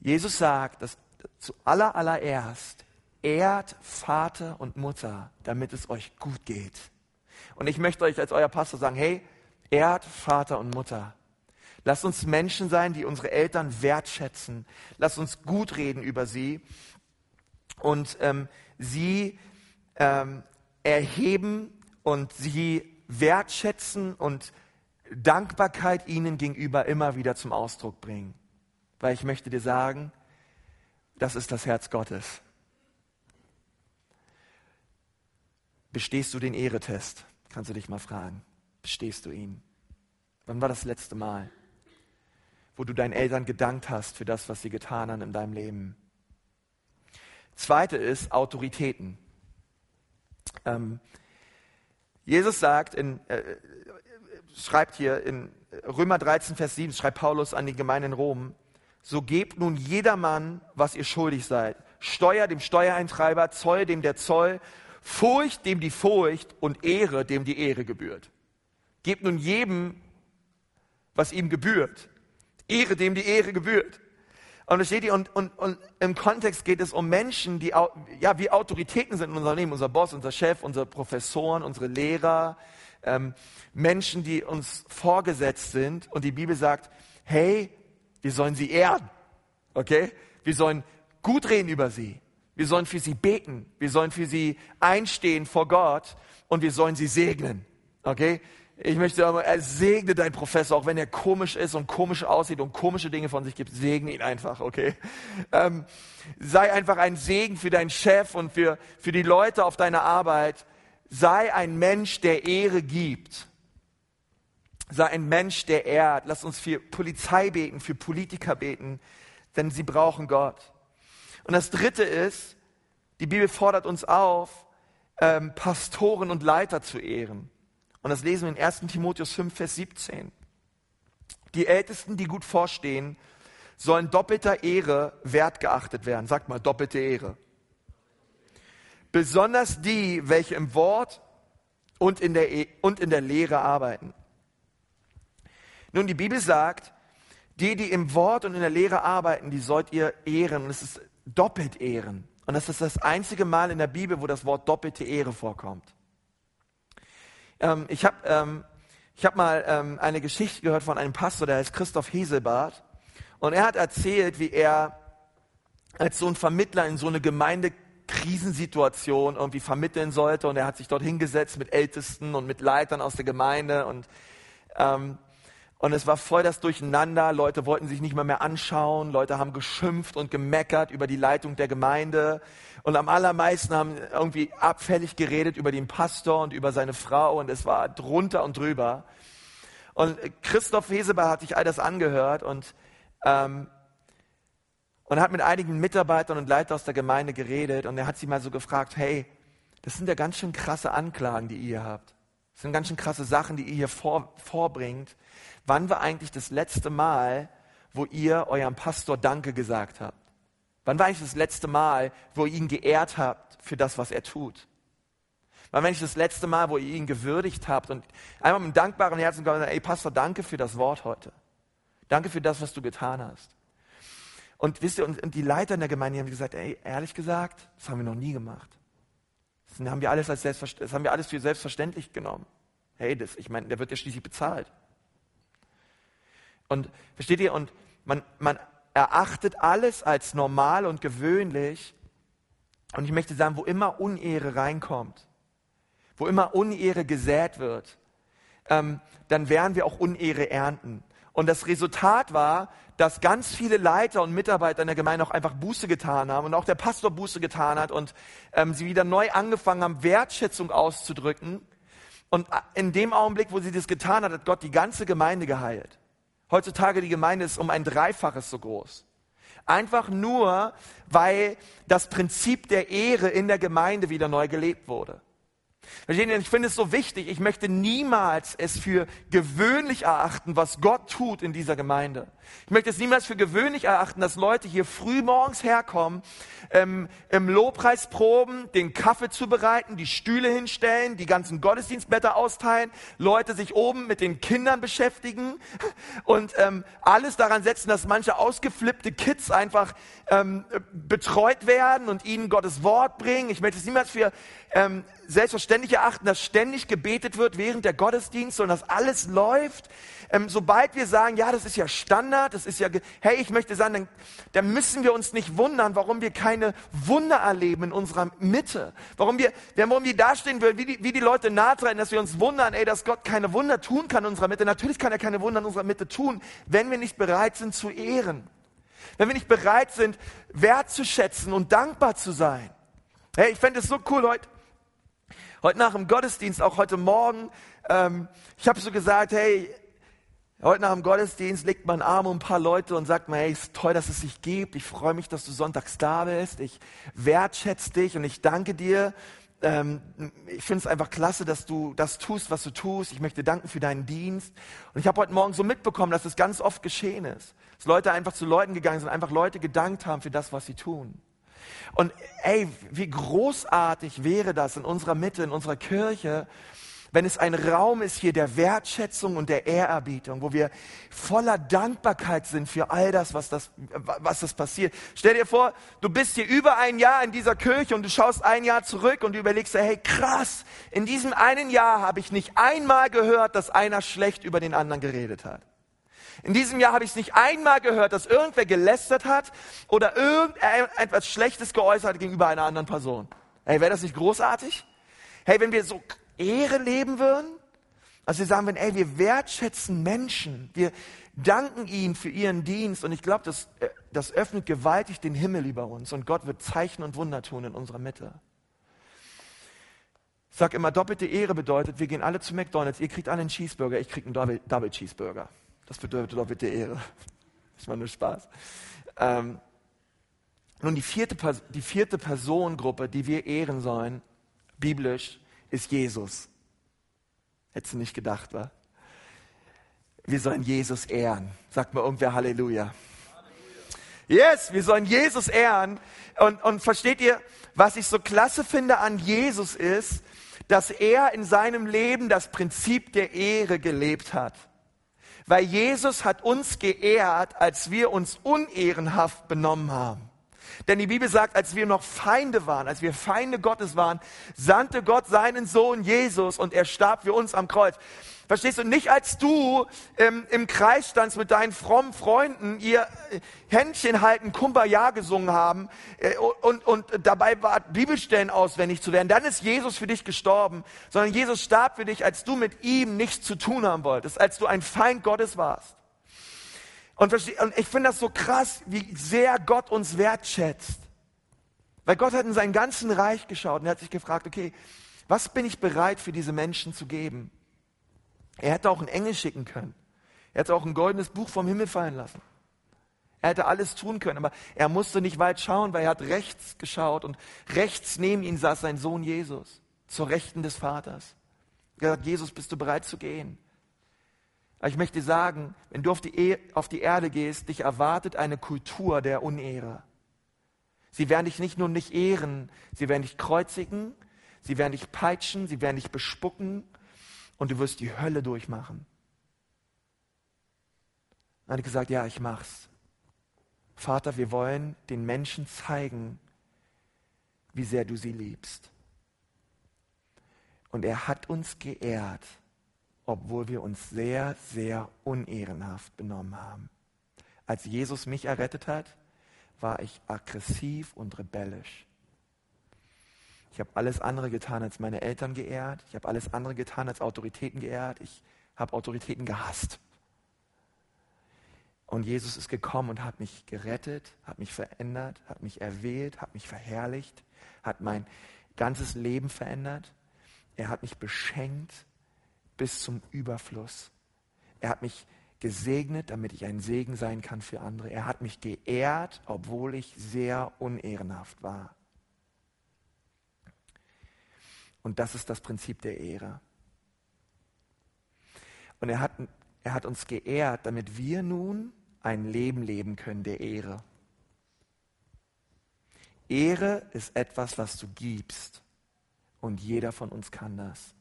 Jesus sagt, dass zu aller, allererst ehrt Vater und Mutter, damit es euch gut geht. Und ich möchte euch als euer Pastor sagen, hey, ehrt Vater und Mutter. Lasst uns Menschen sein, die unsere Eltern wertschätzen. Lasst uns gut reden über sie und ähm, sie ähm, erheben und sie wertschätzen und Dankbarkeit ihnen gegenüber immer wieder zum Ausdruck bringen. Weil ich möchte dir sagen, das ist das Herz Gottes. Bestehst du den Ehretest? Kannst du dich mal fragen. Bestehst du ihn? Wann war das letzte Mal, wo du deinen Eltern gedankt hast für das, was sie getan haben in deinem Leben? Zweite ist Autoritäten. Ähm, Jesus sagt, in, äh, schreibt hier in Römer 13, Vers 7, schreibt Paulus an die Gemeinde in Rom, so gebt nun jedermann, was ihr schuldig seid. Steuer dem Steuereintreiber, Zoll dem der Zoll Furcht dem die Furcht und Ehre dem die Ehre gebührt. Gebt nun jedem, was ihm gebührt. Ehre dem die Ehre gebührt. Und versteht ihr, und, und, und im Kontext geht es um Menschen, die ja wie Autoritäten sind in unserem Leben, unser Boss, unser Chef, unsere Professoren, unsere Lehrer, ähm, Menschen, die uns vorgesetzt sind. Und die Bibel sagt, hey, wir sollen sie ehren. Okay? Wir sollen gut reden über sie. Wir sollen für sie beten. Wir sollen für sie einstehen vor Gott und wir sollen sie segnen. Okay? Ich möchte aber, er segne deinen Professor, auch wenn er komisch ist und komisch aussieht und komische Dinge von sich gibt, segne ihn einfach, okay? Ähm, sei einfach ein Segen für deinen Chef und für, für die Leute auf deiner Arbeit. Sei ein Mensch, der Ehre gibt. Sei ein Mensch, der ehrt. Lass uns für Polizei beten, für Politiker beten, denn sie brauchen Gott. Und das Dritte ist, die Bibel fordert uns auf, ähm, Pastoren und Leiter zu ehren. Und das lesen wir in 1 Timotheus 5, Vers 17. Die Ältesten, die gut vorstehen, sollen doppelter Ehre wertgeachtet werden. Sagt mal, doppelte Ehre. Besonders die, welche im Wort und in der, e und in der Lehre arbeiten. Nun, die Bibel sagt, die, die im Wort und in der Lehre arbeiten, die sollt ihr ehren. Und es ist doppelt ehren. Und das ist das einzige Mal in der Bibel, wo das Wort doppelte Ehre vorkommt. Ähm, ich habe ähm, hab mal ähm, eine Geschichte gehört von einem Pastor, der heißt Christoph Heselbart. Und er hat erzählt, wie er als so ein Vermittler in so eine Gemeindekrisensituation irgendwie vermitteln sollte. Und er hat sich dort hingesetzt mit Ältesten und mit Leitern aus der Gemeinde. Und ähm, und es war voll das Durcheinander. Leute wollten sich nicht mal mehr anschauen. Leute haben geschimpft und gemeckert über die Leitung der Gemeinde. Und am allermeisten haben irgendwie abfällig geredet über den Pastor und über seine Frau. Und es war drunter und drüber. Und Christoph Heseber hat sich all das angehört und, ähm, und hat mit einigen Mitarbeitern und Leitern aus der Gemeinde geredet. Und er hat sie mal so gefragt, hey, das sind ja ganz schön krasse Anklagen, die ihr habt. Das sind ganz schön krasse Sachen, die ihr hier vor, vorbringt. Wann war eigentlich das letzte Mal, wo ihr eurem Pastor Danke gesagt habt? Wann war eigentlich das letzte Mal, wo ihr ihn geehrt habt für das, was er tut? Wann war eigentlich das letzte Mal, wo ihr ihn gewürdigt habt und einmal mit dankbaren Herzen gesagt ey Pastor, danke für das Wort heute. Danke für das, was du getan hast. Und wisst ihr, und die Leiter in der Gemeinde haben gesagt, ey, ehrlich gesagt, das haben wir noch nie gemacht. Das haben wir alles als das haben wir alles für selbstverständlich genommen. Hey, das, ich meine, der wird ja schließlich bezahlt. Und versteht ihr, und man, man erachtet alles als normal und gewöhnlich. Und ich möchte sagen, wo immer Unehre reinkommt, wo immer Unehre gesät wird, ähm, dann werden wir auch Unehre ernten. Und das Resultat war, dass ganz viele Leiter und Mitarbeiter in der Gemeinde auch einfach Buße getan haben und auch der Pastor Buße getan hat und ähm, sie wieder neu angefangen haben, Wertschätzung auszudrücken. Und in dem Augenblick, wo sie das getan hat, hat Gott die ganze Gemeinde geheilt. Heutzutage die Gemeinde ist um ein Dreifaches so groß. Einfach nur, weil das Prinzip der Ehre in der Gemeinde wieder neu gelebt wurde. Verstehen Sie, ich finde es so wichtig, ich möchte niemals es für gewöhnlich erachten, was Gott tut in dieser Gemeinde. Ich möchte es niemals für gewöhnlich erachten, dass Leute hier früh morgens herkommen, ähm, im Lobpreis proben, den Kaffee zubereiten, die Stühle hinstellen, die ganzen Gottesdienstblätter austeilen, Leute sich oben mit den Kindern beschäftigen und ähm, alles daran setzen, dass manche ausgeflippte Kids einfach ähm, betreut werden und ihnen Gottes Wort bringen. Ich möchte es niemals für ähm, selbstverständlich erachten, dass ständig gebetet wird während der Gottesdienste und dass alles läuft. Ähm, sobald wir sagen, ja, das ist ja Standard, das ist ja, hey, ich möchte sagen, dann, dann müssen wir uns nicht wundern, warum wir keine Wunder erleben in unserer Mitte. Warum wir, warum wir dastehen würden, wie die, wie die Leute nahe treten, dass wir uns wundern, ey, dass Gott keine Wunder tun kann in unserer Mitte. Natürlich kann er keine Wunder in unserer Mitte tun, wenn wir nicht bereit sind zu ehren. Wenn wir nicht bereit sind, wertzuschätzen und dankbar zu sein. Hey, ich fände es so cool heute, heute nach dem Gottesdienst, auch heute Morgen. Ähm, ich habe so gesagt, hey, Heute nach dem Gottesdienst legt man Arm um ein paar Leute und sagt mir, hey, ist toll, dass es dich gibt. Ich freue mich, dass du sonntags da bist. Ich wertschätze dich und ich danke dir. Ähm, ich finde es einfach klasse, dass du das tust, was du tust. Ich möchte danken für deinen Dienst. Und ich habe heute Morgen so mitbekommen, dass es ganz oft geschehen ist. Dass Leute einfach zu Leuten gegangen sind, einfach Leute gedankt haben für das, was sie tun. Und ey, wie großartig wäre das in unserer Mitte, in unserer Kirche, wenn es ein Raum ist hier der Wertschätzung und der Ehrerbietung, wo wir voller Dankbarkeit sind für all das, was das, was das passiert. Stell dir vor, du bist hier über ein Jahr in dieser Kirche und du schaust ein Jahr zurück und du überlegst dir, hey krass, in diesem einen Jahr habe ich nicht einmal gehört, dass einer schlecht über den anderen geredet hat. In diesem Jahr habe ich es nicht einmal gehört, dass irgendwer gelästert hat oder irgendetwas Schlechtes geäußert gegenüber einer anderen Person. Hey, wäre das nicht großartig? Hey, wenn wir so Ehre leben würden. Also wir sagen würden, ey, wir wertschätzen Menschen, wir danken ihnen für ihren Dienst und ich glaube, das, äh, das öffnet gewaltig den Himmel über uns und Gott wird Zeichen und Wunder tun in unserer Mitte. Ich sage immer, doppelte Ehre bedeutet, wir gehen alle zu McDonalds, ihr kriegt alle einen Cheeseburger, ich kriege einen Double, Double Cheeseburger. Das bedeutet doppelte Ehre. Das war nur Spaß. Ähm, nun, die vierte, die vierte Personengruppe, die wir ehren sollen, biblisch, ist Jesus. Hättest du nicht gedacht, wa? Wir sollen Jesus ehren. Sagt mal irgendwer Halleluja. Yes, wir sollen Jesus ehren. Und, und versteht ihr, was ich so klasse finde an Jesus ist, dass er in seinem Leben das Prinzip der Ehre gelebt hat. Weil Jesus hat uns geehrt, als wir uns unehrenhaft benommen haben. Denn die Bibel sagt, als wir noch Feinde waren, als wir Feinde Gottes waren, sandte Gott seinen Sohn Jesus und er starb für uns am Kreuz. Verstehst du? Nicht als du ähm, im Kreis standst mit deinen frommen Freunden, ihr äh, Händchen halten, Kumbaya gesungen haben äh, und, und dabei war Bibelstellen auswendig zu werden. Dann ist Jesus für dich gestorben, sondern Jesus starb für dich, als du mit ihm nichts zu tun haben wolltest, als du ein Feind Gottes warst. Und, ich finde das so krass, wie sehr Gott uns wertschätzt. Weil Gott hat in sein ganzen Reich geschaut und er hat sich gefragt, okay, was bin ich bereit für diese Menschen zu geben? Er hätte auch einen Engel schicken können. Er hätte auch ein goldenes Buch vom Himmel fallen lassen. Er hätte alles tun können, aber er musste nicht weit schauen, weil er hat rechts geschaut und rechts neben ihm saß sein Sohn Jesus, zur Rechten des Vaters. Gesagt, Jesus, bist du bereit zu gehen? Ich möchte sagen, wenn du auf die, e auf die Erde gehst, dich erwartet eine Kultur der Unehre. Sie werden dich nicht nur nicht ehren, sie werden dich kreuzigen, sie werden dich peitschen, sie werden dich bespucken und du wirst die Hölle durchmachen. Dann hat gesagt, ja, ich mach's. Vater, wir wollen den Menschen zeigen, wie sehr du sie liebst. Und er hat uns geehrt, obwohl wir uns sehr, sehr unehrenhaft benommen haben. Als Jesus mich errettet hat, war ich aggressiv und rebellisch. Ich habe alles andere getan, als meine Eltern geehrt. Ich habe alles andere getan, als Autoritäten geehrt. Ich habe Autoritäten gehasst. Und Jesus ist gekommen und hat mich gerettet, hat mich verändert, hat mich erwählt, hat mich verherrlicht, hat mein ganzes Leben verändert. Er hat mich beschenkt bis zum Überfluss. Er hat mich gesegnet, damit ich ein Segen sein kann für andere. Er hat mich geehrt, obwohl ich sehr unehrenhaft war. Und das ist das Prinzip der Ehre. Und er hat, er hat uns geehrt, damit wir nun ein Leben leben können der Ehre. Ehre ist etwas, was du gibst. Und jeder von uns kann das.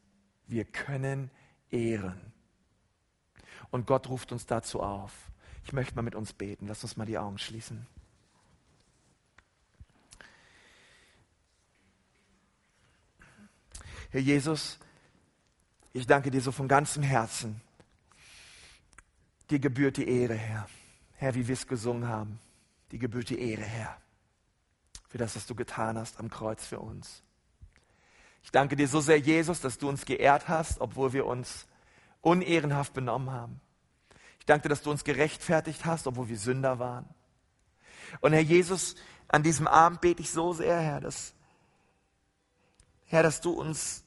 Wir können ehren. Und Gott ruft uns dazu auf. Ich möchte mal mit uns beten. Lass uns mal die Augen schließen. Herr Jesus, ich danke dir so von ganzem Herzen. Dir gebührt die Ehre, Herr. Herr, wie wir es gesungen haben. Die gebührt die Ehre, Herr. Für das, was du getan hast am Kreuz für uns. Ich danke dir so sehr, Jesus, dass du uns geehrt hast, obwohl wir uns unehrenhaft benommen haben. Ich danke dir, dass du uns gerechtfertigt hast, obwohl wir Sünder waren. Und Herr Jesus, an diesem Abend bete ich so sehr, Herr, dass, Herr, dass du uns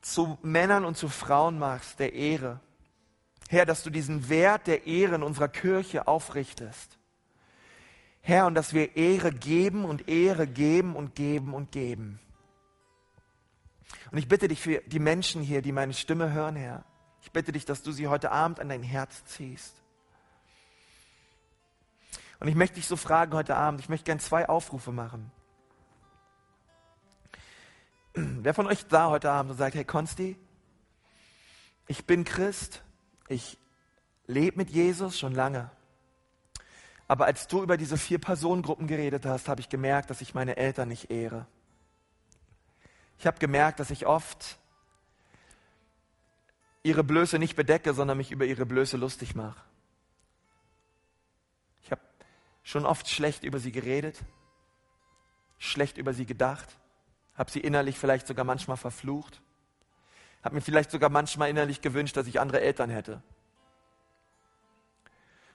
zu Männern und zu Frauen machst, der Ehre. Herr, dass du diesen Wert der Ehre in unserer Kirche aufrichtest. Herr, und dass wir Ehre geben und Ehre geben und geben und geben. Und ich bitte dich für die Menschen hier, die meine Stimme hören, Herr. Ich bitte dich, dass du sie heute Abend an dein Herz ziehst. Und ich möchte dich so fragen heute Abend, ich möchte gern zwei Aufrufe machen. Wer von euch da heute Abend und sagt, hey Konsti, ich bin Christ, ich lebe mit Jesus schon lange. Aber als du über diese vier Personengruppen geredet hast, habe ich gemerkt, dass ich meine Eltern nicht ehre. Ich habe gemerkt, dass ich oft ihre Blöße nicht bedecke, sondern mich über ihre Blöße lustig mache. Ich habe schon oft schlecht über sie geredet, schlecht über sie gedacht, habe sie innerlich vielleicht sogar manchmal verflucht, habe mir vielleicht sogar manchmal innerlich gewünscht, dass ich andere Eltern hätte.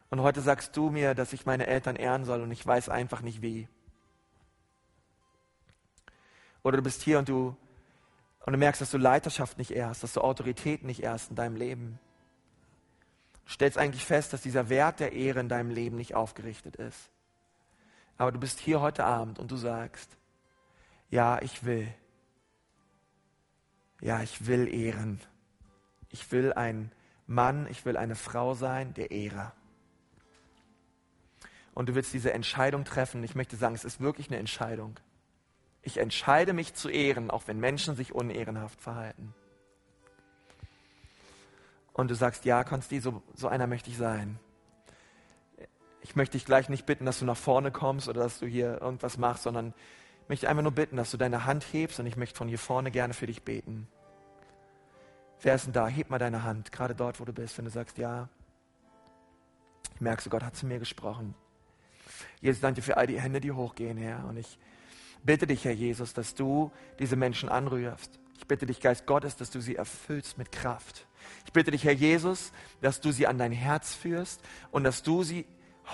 Und heute sagst du mir, dass ich meine Eltern ehren soll und ich weiß einfach nicht wie. Oder du bist hier und du, und du merkst, dass du Leiterschaft nicht ehrst, dass du Autorität nicht ehrst in deinem Leben. Du stellst eigentlich fest, dass dieser Wert der Ehre in deinem Leben nicht aufgerichtet ist. Aber du bist hier heute Abend und du sagst, ja, ich will. Ja, ich will ehren. Ich will ein Mann, ich will eine Frau sein, der Ehre. Und du willst diese Entscheidung treffen. Ich möchte sagen, es ist wirklich eine Entscheidung. Ich entscheide mich zu ehren, auch wenn Menschen sich unehrenhaft verhalten. Und du sagst, ja, Konsti, so, so einer möchte ich sein. Ich möchte dich gleich nicht bitten, dass du nach vorne kommst oder dass du hier irgendwas machst, sondern ich möchte einfach nur bitten, dass du deine Hand hebst und ich möchte von hier vorne gerne für dich beten. Wer ist denn da? Heb mal deine Hand, gerade dort, wo du bist, wenn du sagst, ja. Ich merke Gott hat zu mir gesprochen. Jesus, danke für all die Hände, die hochgehen, Herr. Und ich bitte dich, Herr Jesus, dass du diese Menschen anrührst. Ich bitte dich, Geist Gottes, dass du sie erfüllst mit Kraft. Ich bitte dich, Herr Jesus, dass du sie an dein Herz führst und dass du sie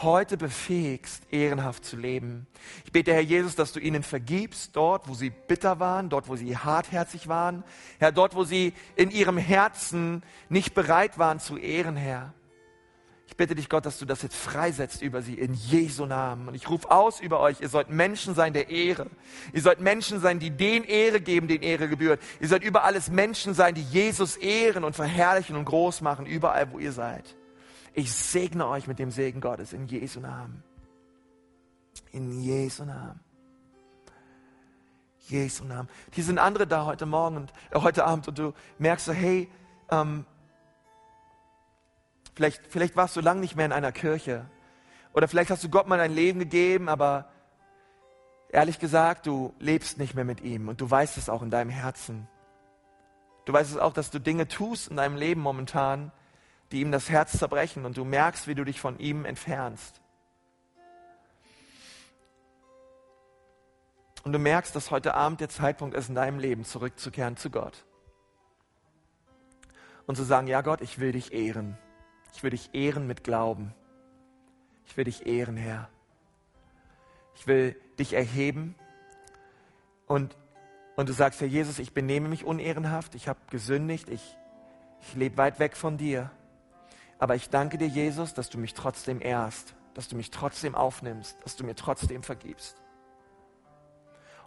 heute befähigst, ehrenhaft zu leben. Ich bete, Herr Jesus, dass du ihnen vergibst, dort, wo sie bitter waren, dort, wo sie hartherzig waren, Herr, dort, wo sie in ihrem Herzen nicht bereit waren zu ehren, Herr. Ich bitte dich, Gott, dass du das jetzt freisetzt über sie in Jesu Namen. Und ich rufe aus über euch, ihr sollt Menschen sein der Ehre. Ihr sollt Menschen sein, die den Ehre geben, den Ehre gebührt. Ihr sollt über alles Menschen sein, die Jesus ehren und verherrlichen und groß machen, überall, wo ihr seid. Ich segne euch mit dem Segen Gottes in Jesu Namen. In Jesu Namen. Jesu Namen. Hier sind andere da heute Morgen und äh, heute Abend und du merkst so, hey, ähm, vielleicht, vielleicht warst du lang nicht mehr in einer Kirche oder vielleicht hast du Gott mal dein Leben gegeben, aber ehrlich gesagt, du lebst nicht mehr mit ihm und du weißt es auch in deinem Herzen. Du weißt es auch, dass du Dinge tust in deinem Leben momentan, die ihm das Herz zerbrechen und du merkst, wie du dich von ihm entfernst. Und du merkst, dass heute Abend der Zeitpunkt ist, in deinem Leben zurückzukehren zu Gott. Und zu sagen, ja Gott, ich will dich ehren. Ich will dich ehren mit Glauben. Ich will dich ehren, Herr. Ich will dich erheben. Und, und du sagst, Herr Jesus, ich benehme mich unehrenhaft. Ich habe gesündigt. Ich, ich lebe weit weg von dir. Aber ich danke dir, Jesus, dass du mich trotzdem ehrst, dass du mich trotzdem aufnimmst, dass du mir trotzdem vergibst.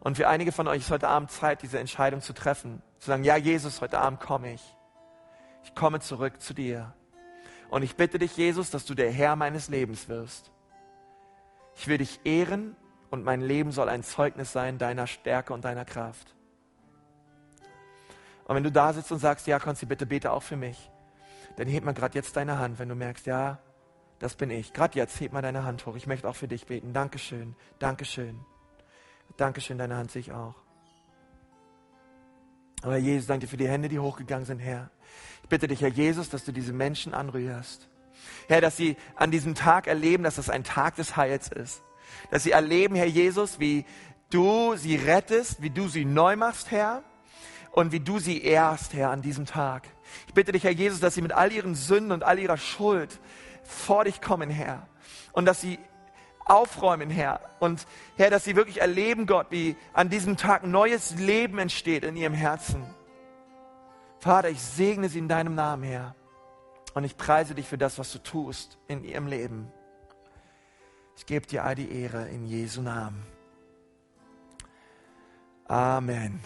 Und für einige von euch ist heute Abend Zeit, diese Entscheidung zu treffen. Zu sagen, ja, Jesus, heute Abend komme ich. Ich komme zurück zu dir. Und ich bitte dich, Jesus, dass du der Herr meines Lebens wirst. Ich will dich ehren und mein Leben soll ein Zeugnis sein deiner Stärke und deiner Kraft. Und wenn du da sitzt und sagst, ja, Konzi, bitte bete auch für mich, dann heb mal gerade jetzt deine Hand, wenn du merkst, ja, das bin ich. Gerade jetzt heb mal deine Hand hoch. Ich möchte auch für dich beten. Dankeschön, Dankeschön. Dankeschön, deine Hand sehe ich auch. Aber Jesus, danke dir für die Hände, die hochgegangen sind, Herr. Ich bitte dich, Herr Jesus, dass du diese Menschen anrührst. Herr, dass sie an diesem Tag erleben, dass das ein Tag des Heils ist. Dass sie erleben, Herr Jesus, wie du sie rettest, wie du sie neu machst, Herr, und wie du sie ehrst, Herr, an diesem Tag. Ich bitte dich, Herr Jesus, dass sie mit all ihren Sünden und all ihrer Schuld vor dich kommen, Herr. Und dass sie aufräumen, Herr. Und Herr, dass sie wirklich erleben, Gott, wie an diesem Tag neues Leben entsteht in ihrem Herzen. Vater, ich segne sie in deinem Namen, Herr. Und ich preise dich für das, was du tust in ihrem Leben. Ich gebe dir all die Ehre in Jesu Namen. Amen.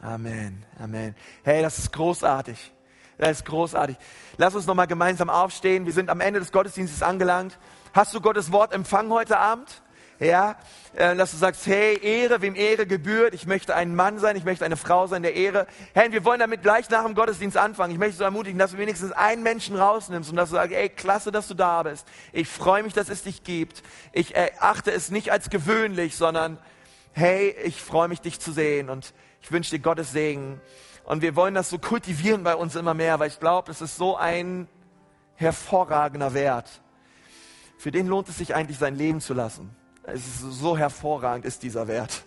Amen. Amen. Hey, das ist großartig. Das ist großartig. Lass uns nochmal gemeinsam aufstehen. Wir sind am Ende des Gottesdienstes angelangt. Hast du Gottes Wort empfangen heute Abend? Ja, äh, dass du sagst, hey, Ehre, wem Ehre gebührt. Ich möchte ein Mann sein, ich möchte eine Frau sein der Ehre. Hey, wir wollen damit gleich nach dem Gottesdienst anfangen. Ich möchte so ermutigen, dass du wenigstens einen Menschen rausnimmst und dass du sagst, ey, klasse, dass du da bist. Ich freue mich, dass es dich gibt. Ich erachte es nicht als gewöhnlich, sondern hey, ich freue mich, dich zu sehen und ich wünsche dir Gottes Segen. Und wir wollen das so kultivieren bei uns immer mehr, weil ich glaube, es ist so ein hervorragender Wert. Für den lohnt es sich eigentlich, sein Leben zu lassen. Es ist so hervorragend ist dieser Wert.